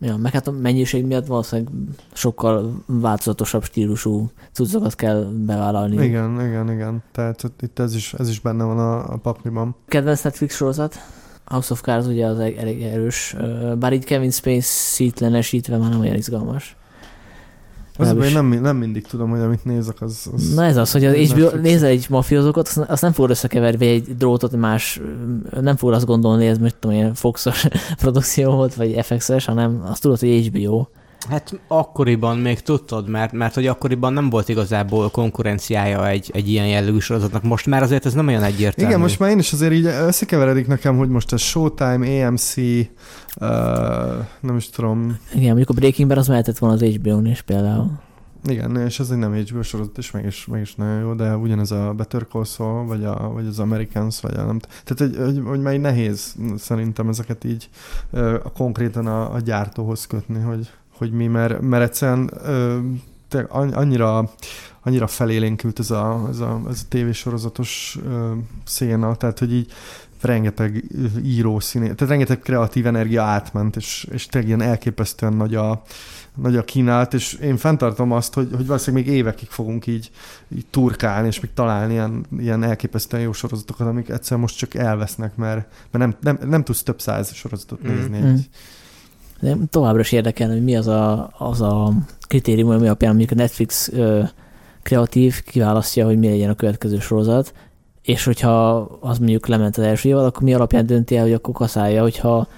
Ja, meg hát a mennyiség miatt valószínűleg sokkal változatosabb stílusú cuccokat kell bevállalni. Igen, igen, igen. Tehát itt ez is, ez is benne van a, a pakliban. Kedvenc Netflix sorozat? House of Cards ugye az elég erős, bár így Kevin Space szítlenesítve már nem olyan izgalmas. Az, hogy nem, nem mindig tudom, hogy amit nézek, az... az Na ez az, hogy az HBO, nézel egy mafiózókat, azt, azt nem fogod összekeverni egy drótot más, nem fogod azt gondolni, ez most tudom, ilyen Foxos produkció volt, vagy FX-es, hanem azt tudod, hogy HBO. Hát akkoriban még tudtad, mert, mert hogy akkoriban nem volt igazából konkurenciája egy, egy ilyen jellegű sorozatnak. Most már azért ez nem olyan egyértelmű. Igen, most már én is azért így összekeveredik nekem, hogy most a Showtime, AMC, uh, nem is tudom. Igen, mondjuk a Breaking Bad az mehetett volna az HBO-n is például. Igen, és ez egy nem HBO sorozat, és meg is, meg is nagyon jó, de ugyanez a Better Call Saul, vagy, a, vagy az Americans, vagy a nem... Tehát, hogy, hogy, hogy már nehéz szerintem ezeket így uh, konkrétan a, a gyártóhoz kötni, hogy, hogy mi, mert, mert egyszerűen ö, te, annyira, annyira felélénkült ez a, ez a, ez a tévésorozatos ö, széna, tehát hogy így rengeteg író színé, tehát rengeteg kreatív energia átment, és, és tényleg ilyen elképesztően nagy a, nagy a kínálat, és én fenntartom azt, hogy, hogy valószínűleg még évekig fogunk így, így turkálni, és még találni ilyen, ilyen elképesztően jó sorozatokat, amik egyszer most csak elvesznek, mert, mert nem, nem, nem tudsz több száz sorozatot mm. nézni. Mm. De továbbra is érdekel, hogy mi az a, az a kritérium, ami alapján mondjuk a Netflix ö, kreatív kiválasztja, hogy mi legyen a következő sorozat, és hogyha az mondjuk lement az első évad, akkor mi alapján dönti el, hogy akkor kaszálja, hogyha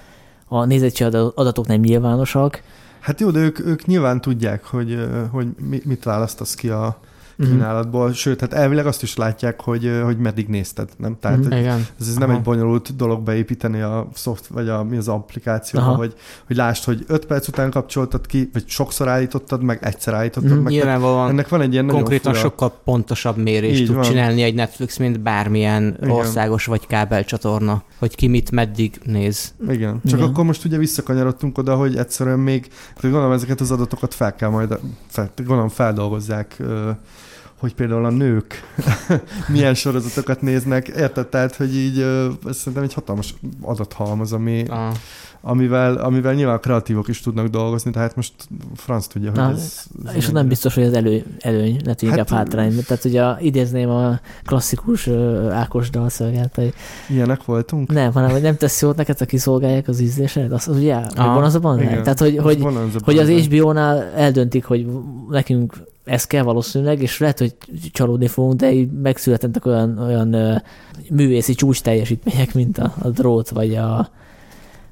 a nézettség adatok nem nyilvánosak. Hát jó, de ők, ők nyilván tudják, hogy, hogy mit választasz ki a, kínálatból, sőt, hát elvileg azt is látják, hogy, hogy meddig nézted, nem? Tehát Mhm. Igen. ez, ez nem Aha. egy bonyolult dolog beépíteni a szoft, vagy a, mi az applikációba, Aha. hogy, hogy lásd, hogy 5 perc után kapcsoltad ki, vagy sokszor állítottad meg, egyszer állítottad Mhm. meg. Nyilvánvalóan ennek van egy ilyen konkrétan fura... sokkal pontosabb mérést Így tud van. csinálni egy Netflix, mint bármilyen Igen. országos vagy kábelcsatorna, hogy ki mit meddig néz. Igen, csak Igen. akkor most ugye visszakanyarodtunk oda, hogy egyszerűen még, gondolom ezeket az adatokat fel kell majd, fel, gondolom feldolgozzák, hogy például a nők milyen sorozatokat néznek, érted? Tehát, hogy így ez szerintem egy hatalmas adathalmaz, ami, A, amivel, amivel nyilván a kreatívok is tudnak dolgozni, tehát most franc tudja, hogy Na, ez... ez És nem biztos, hogy az elő, előny, hogy inkább Hát- hátrány. Tehát ugye idézném a klasszikus Ákos dalszöveget, hogy Ilyenek voltunk? nem, hanem hogy nem tesz jót neked, ha kiszolgálják az ízlésedet. Az, az ugye, hogy Aha. van az a. Tehát, hogy, Az hogy, hogy az. HBO-nál eldöntik, hogy nekünk ez kell valószínűleg, és lehet, hogy csalódni fogunk, de így megszületettek olyan, olyan ö, művészi csúcs teljesítmények, mint a, a drót, vagy a,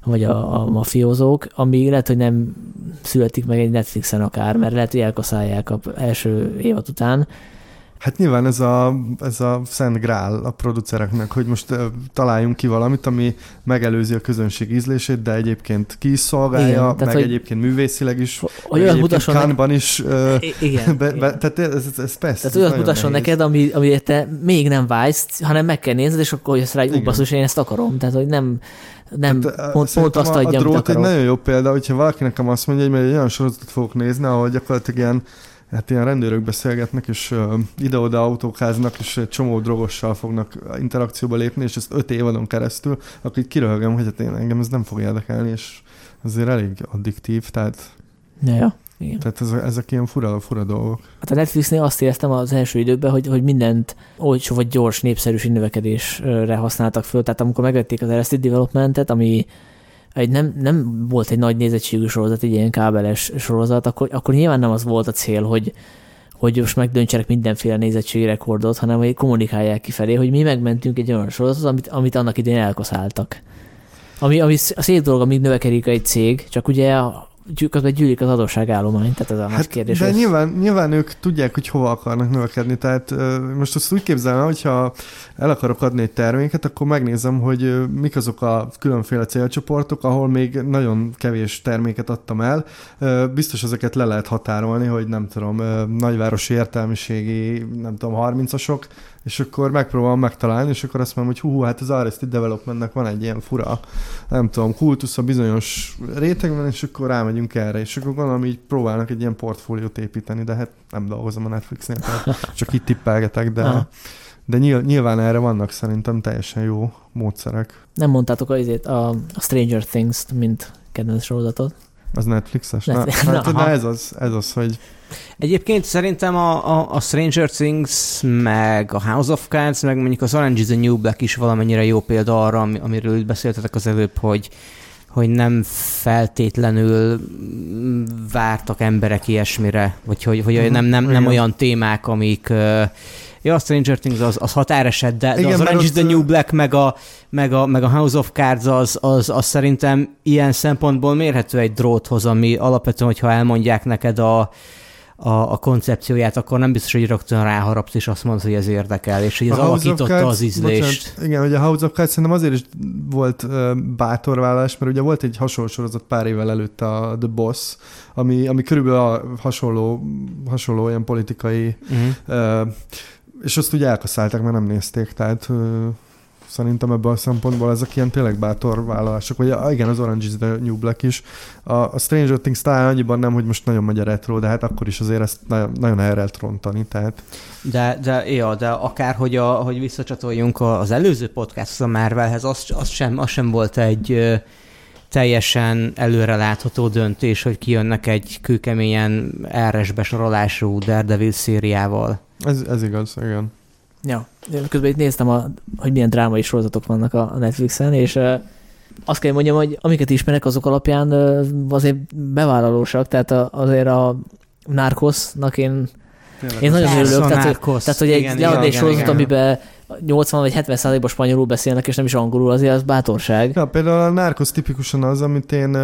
vagy a, a mafiózók, ami lehet, hogy nem születik meg egy Netflixen akár, mert lehet, hogy elkaszálják a első évad után. Hát nyilván ez a, ez a szent grál a producereknek, hogy most találjunk ki valamit, ami megelőzi a közönség ízlését, de egyébként ki is szolgálja, Igen, tehát, meg hogy- egyébként művészileg is. Hogy egyébként mutasson, ne... Cannes-ban is. Igen, be, be, igen. tehát ez, ez, ez persze. Tehát olyat mutasson nehéz. neked, ami, ami te még nem vágysz, hanem meg kell nézned, és akkor jössz rá, hogy basszus, én ezt akarom. Tehát, hogy nem, nem Hát, pont, pont azt a, adja, a amit drót egy nagyon jó példa, hogyha valaki nekem azt mondja, hogy egy olyan sorozatot fogok nézni, ahol gyakorlatilag ilyen Hát ilyen rendőrök beszélgetnek, és ide-oda autókáznak, és egy csomó drogossal fognak interakcióba lépni, és ezt öt évadon keresztül, akkor így kiröhögem, hogy hát én, engem ez nem fog érdekelni, és azért elég addiktív, tehát, Ja, ja. Igen. tehát ezek, ezek ilyen fura, fura dolgok. Hát a Netflixnél azt éreztem az első időben, hogy, hogy mindent olcsó vagy gyors népszerűség növekedésre használtak föl. Tehát amikor megvették az Arrested Developmentet, ami egy nem, nem volt egy nagy nézettségű sorozat, egy ilyen kábeles sorozat, akkor, akkor nyilván nem az volt a cél, hogy, hogy most megdöntsenek mindenféle nézettségi rekordot, hanem hogy kommunikálják kifelé, hogy mi megmentünk egy olyan sorozatot, amit, amit annak idején elkaszáltak. Ami, ami a szép dolog, amíg növekedik egy cég, csak ugye közben gyűlik az adósságállomány, tehát ez a nagy kérdés. Hát, de nyilván, nyilván ők tudják, hogy hova akarnak növekedni, tehát most azt úgy képzelem, hogyha el akarok adni egy terméket, akkor megnézem, hogy mik azok a különféle célcsoportok, ahol még nagyon kevés terméket adtam el. Biztos ezeket le lehet határolni, hogy nem tudom, nagyvárosi értelmiségi, nem tudom, 30-asok, és akkor megpróbálom megtalálni, és akkor azt mondom, hogy hú, hát az Arrested Developmentnek van egy ilyen fura, nem tudom, a bizonyos rétegben, és akkor rámegyünk erre, és akkor gondolom, így próbálnak egy ilyen portfóliót építeni, de hát nem dolgozom a Netflixnél, csak itt tippelgetek, de, Aha. de nyilván, nyilván erre vannak szerintem teljesen jó módszerek. Nem mondtátok a, izét, a, a Stranger Things-t, mint kedvenc sorozatot. Az Netflixes? Na, Netflix- hát, na ez az, ez az, hogy Egyébként szerintem a, a, a Stranger Things, meg a House of Cards, meg mondjuk az Orange is the New Black is valamennyire jó példa arra, ami- amiről itt beszéltetek az előbb, hogy hogy nem feltétlenül vártak emberek ilyesmire, vagy hogy, hogy Mhm, nem, nem, nem olyan témák, amik... ö, Ja, a Stranger Things az, az határeset, de, de Igen, az mert Orange is the New Black, meg a, meg a, meg a House of Cards az, az, az szerintem ilyen szempontból mérhető egy dróthoz, ami alapvetően, hogyha elmondják neked a, a, a koncepcióját, akkor nem biztos, hogy rögtön ráharapsz, és azt mondod, hogy ez érdekel, és hogy ez alakította Cards- az ízlést. Bocsánat, igen, hogy a House of Cards szerintem azért is volt uh, bátorvállás, mert ugye volt egy hasonló sorozat pár évvel előtt a The Boss, ami, ami körülbelül a hasonló, hasonló ilyen politikai, Uh-huh. uh, és azt ugye elkaszálták, mert nem nézték, tehát uh, szerintem ebből a szempontból ezek ilyen tényleg bátor vállalások, vagy igen, az Orange is the New Black is. A, a Stranger Things talán annyiban nem, hogy most nagyon megy a retro, de hát akkor is azért ezt nagyon, nagyon el lehet rontani, tehát De, de, ja, de akár, hogy, a, hogy visszacsatoljunk az előző podcasthoz a Marvelhez, az, az, sem, az sem volt egy teljesen előre látható döntés, hogy kijönnek egy kőkeményen RS besorolású Daredevil szériával. ez, ez igaz, igen. Ja, én közben itt néztem, a, hogy milyen drámai sorozatok vannak a Netflixen, és azt kell mondjam, hogy amiket ismerek, azok alapján azért bevállalósak, tehát azért a Narcosnak én, én nagyon örülök, tehát, hogy- Narcos. tehát hogy egy Igen, leadni igen, egy sorozat, amiben 80 vagy 70 százalékban spanyolul beszélnek, és nem is angolul, azért az bátorság. Ja, például a Narcos tipikusan az, amit én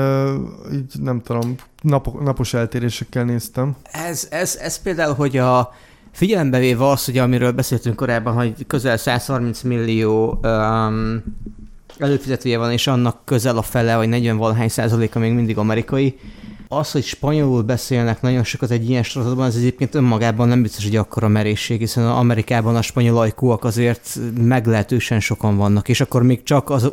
így nem tudom, napok, napos eltérésekkel néztem. Ez, ez, ez például, hogy a Figyelembe véve azt, hogy amiről beszéltünk korábban, hogy közel 130 millió um, előfizetője van, és annak közel a fele, vagy 40 valahány százaléka még mindig amerikai, az, hogy spanyolul beszélnek nagyon sokat egy ilyen sorozatban, ez egyébként önmagában nem biztos, hogy akkora merészség, hiszen Amerikában a spanyol ajkúak azért meglehetősen sokan vannak, és akkor még csak az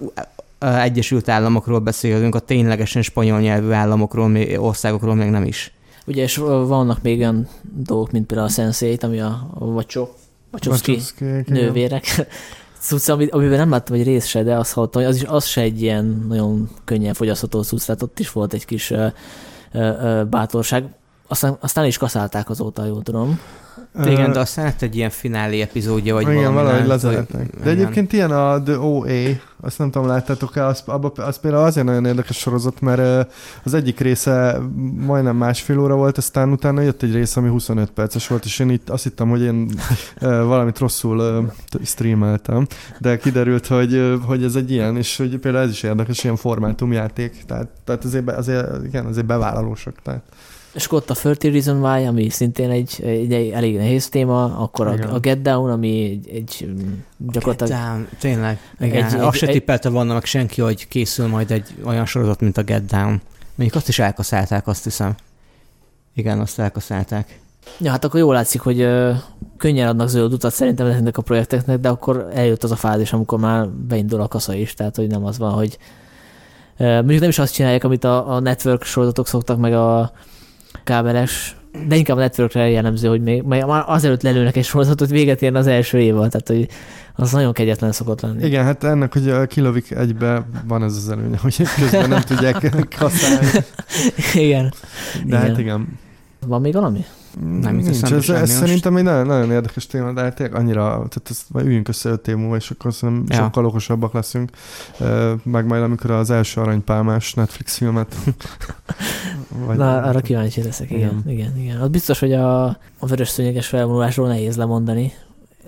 Egyesült Államokról beszélünk, a ténylegesen spanyol nyelvű államokról, országokról még nem is. Ugye, és vannak még olyan dolgok, mint például a sense ami a Vacsó, Vacsovszki nővérek cucc, amiben nem láttam egy rész se, de azt hallottam, hogy az, is, az se egy ilyen nagyon könnyen fogyasztható cucc, tehát ott is volt egy kis uh, uh, bátorság. Aztán, aztán is kaszálták azóta, jól tudom. Igen, de aztán lett egy ilyen finálé epizódja, vagy igen, valami. valahogy lezárták. De egyébként ilyen a The OA, azt nem tudom, láttátok-e, az, abba, az például azért nagyon érdekes sorozat, mert az egyik része majdnem másfél óra volt, aztán utána jött egy rész, ami 25 perces volt, és én itt azt hittem, hogy én valamit rosszul streameltem, de kiderült, hogy, hogy ez egy ilyen, és hogy például ez is érdekes, ilyen formátumjáték, tehát, tehát azért, azért, igen, azért bevállalósak. Tehát. És akkor ott a 30 Reason Why, ami szintén egy, egy, egy elég nehéz téma, akkor a, a Get Down, ami egy, egy gyakorlatilag... Get Down, tényleg. Igen, egy, egy, azt se tippelte volna meg senki, hogy készül majd egy olyan sorozat, mint a Get Down. Mondjuk azt is elkaszálták, azt hiszem. Igen, azt elkaszálták. Ja, hát akkor jól látszik, hogy ö, könnyen adnak zöld utat szerintem ezeknek a projekteknek, de akkor eljött az a fázis, amikor már beindul a kasza is, tehát hogy nem az van, hogy ö, mondjuk nem is azt csinálják, amit a, a network sorozatok szoktak, meg a kábeles, de inkább a networkre jellemző, hogy még már azelőtt lelőnek egy sorozatot, véget érne az első évad, tehát hogy az nagyon kegyetlen szokott lenni. Igen, hát ennek, hogy kilövik egybe, van ez az előnye, hogy közben nem tudják kaszálni. igen. De hát igen. hát igen. Van még valami? Nem, Nincs, ez, ez szerintem egy nagyon, nagyon érdekes téma, de hát annyira, tehát ezt majd üljünk össze öt év múlva, és akkor szerintem ja. sokkal okosabbak leszünk. Meg majd amikor az első aranypálmás Netflix filmet vagy Na, arra kíváncsi leszek, igen, igen, igen. igen. Az biztos, hogy a, a vörös szőnyeges felvonulásról nehéz lemondani.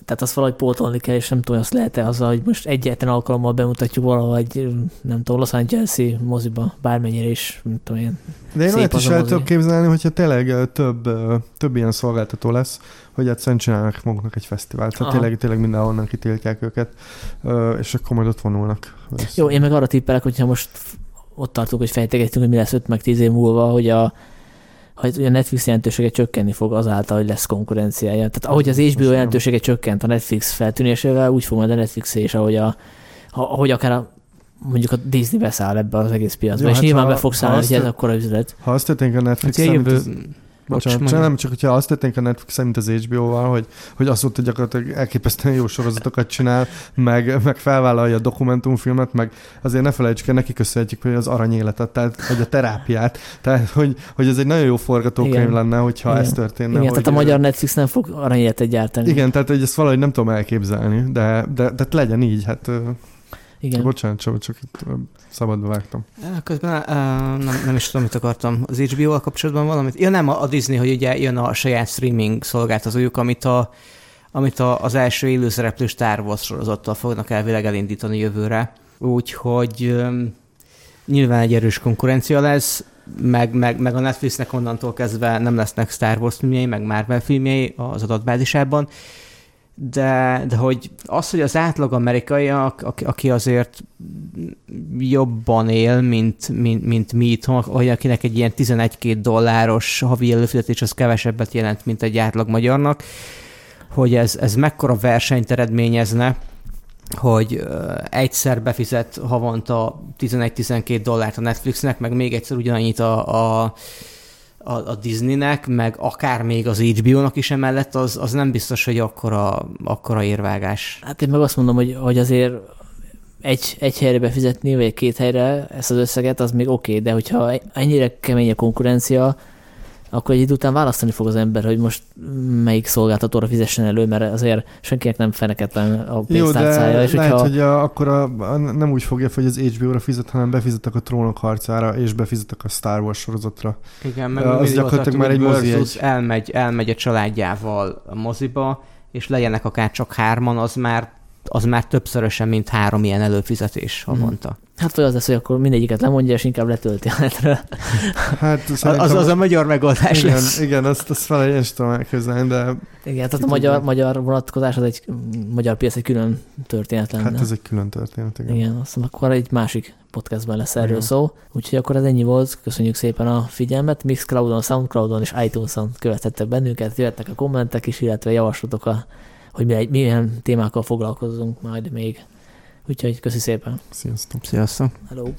Tehát azt valahogy pótolni kell, és nem tudom, azt lehet-e azzal, hogy most egyetlen alkalommal bemutatjuk valahogy, nem tudom, Los Angeles moziba, bármennyire is, nem tudom én. De én olyat is el tudok képzelni, hogyha tényleg több, több ilyen szolgáltató lesz, hogy egyszerűen csinálnak maguknak egy fesztivált. Tehát tényleg, tényleg mindenhonnan kitiltják őket, és akkor majd ott vonulnak. Jó, én meg arra tippelek, hogyha most ott tartunk, hogy fejtegetünk, hogy mi lesz 5 meg 10 év múlva, hogy a, hogy a Netflix jelentősége csökkenni fog azáltal, hogy lesz konkurenciája. Tehát ahogy az HBO jelentősége csökkent a Netflix feltűnésével, úgy fog majd a Netflix és ahogy, a, ahogy akár a, mondjuk a Disney beszáll ebbe az egész piacba, ja, és hát nyilván ha, be fog szállni, hogy ez akkor a üzlet. Ha azt történik a Netflix, hát jövő, Bocsánat, csak nem, csak hogyha azt tették a Netflix mint az HBO-val, hogy, hogy hogy gyakorlatilag elképesztően jó sorozatokat csinál, meg, meg felvállalja a dokumentumfilmet, meg azért ne felejtsük el, neki köszönhetjük, hogy az aranyéletet, tehát hogy a terápiát, tehát hogy, hogy ez egy nagyon jó forgatókönyv igen. lenne, hogyha igen. ez történne. Igen, hogy, tehát a magyar Netflix nem fog aranyéletet gyártani. Igen, tehát hogy ezt valahogy nem tudom elképzelni, de, de, de legyen így, hát igen. Bocsánat, csak, csak itt szabadba vágtam. Közben uh, nem, nem is tudom, mit akartam. Az HBO-val kapcsolatban valamit? Ja nem, a Disney, hogy ugye jön a saját streaming szolgáltatójuk, amit a amit a, az első élőszereplő Star Wars sorozattal fognak elvileg elindítani jövőre. Úgyhogy um, nyilván egy erős konkurencia lesz, meg, meg, meg a Netflixnek onnantól kezdve nem lesznek Star Wars filmjei, meg Marvel filmjei az adatbázisában de, de hogy az, hogy az átlag amerikaiak, aki azért jobban él, mint, mint, mint mi itthon, hogy akinek egy ilyen 11-2 dolláros havi előfizetés az kevesebbet jelent, mint egy átlag magyarnak, hogy ez, ez mekkora versenyt eredményezne, hogy egyszer befizet havonta 11-12 dollárt a Netflixnek, meg még egyszer ugyanannyit a, a a, a Disneynek, meg akár még az HBO-nak is emellett, az, az nem biztos, hogy akkora, akkora érvágás. Hát én meg azt mondom, hogy, hogy azért egy, egy helyre befizetni, vagy két helyre ezt az összeget, az még oké, okay, de hogyha ennyire kemény a konkurencia, akkor egy idő után választani fog az ember, hogy most melyik szolgáltatóra fizessen elő, mert azért senkinek nem feneketlen a pénztárcája. Jó, de és lehet, hogyha... hogy a, akkor a, a, nem úgy fogja, hogy az HBO-ra fizet, hanem befizetek a trónok harcára, és befizetek a Star Wars sorozatra. Igen, meg az gyakorlatilag már egy mozi egy... elmegy, elmegy a családjával a moziba, és legyenek akár csak hárman, az már az már többszörösen, mint három ilyen előfizetés havonta. Hmm. Hát vagy az lesz, hogy akkor mindegyiket lemondja, és inkább letölti a netre. Hát Az, az, a magyar megoldás igen, lesz. igen, azt, azt fel én is tudom elképzelni, de Igen, tehát a magyar, magyar vonatkozás az egy magyar piac egy külön történet lenne. hát ez egy külön történet, igen. Igen, azt akkor egy másik podcastben lesz erről Igen. szó. Úgyhogy akkor ez ennyi volt. Köszönjük szépen a figyelmet. Mixcloudon, Soundcloudon és iTunes-on követhettek bennünket, jöhetnek a kommentek is, illetve javaslatok, a, hogy mi- milyen témákkal foglalkozunk majd még. Úgyhogy köszi szépen. Sziasztok. Sziasztok! Hello!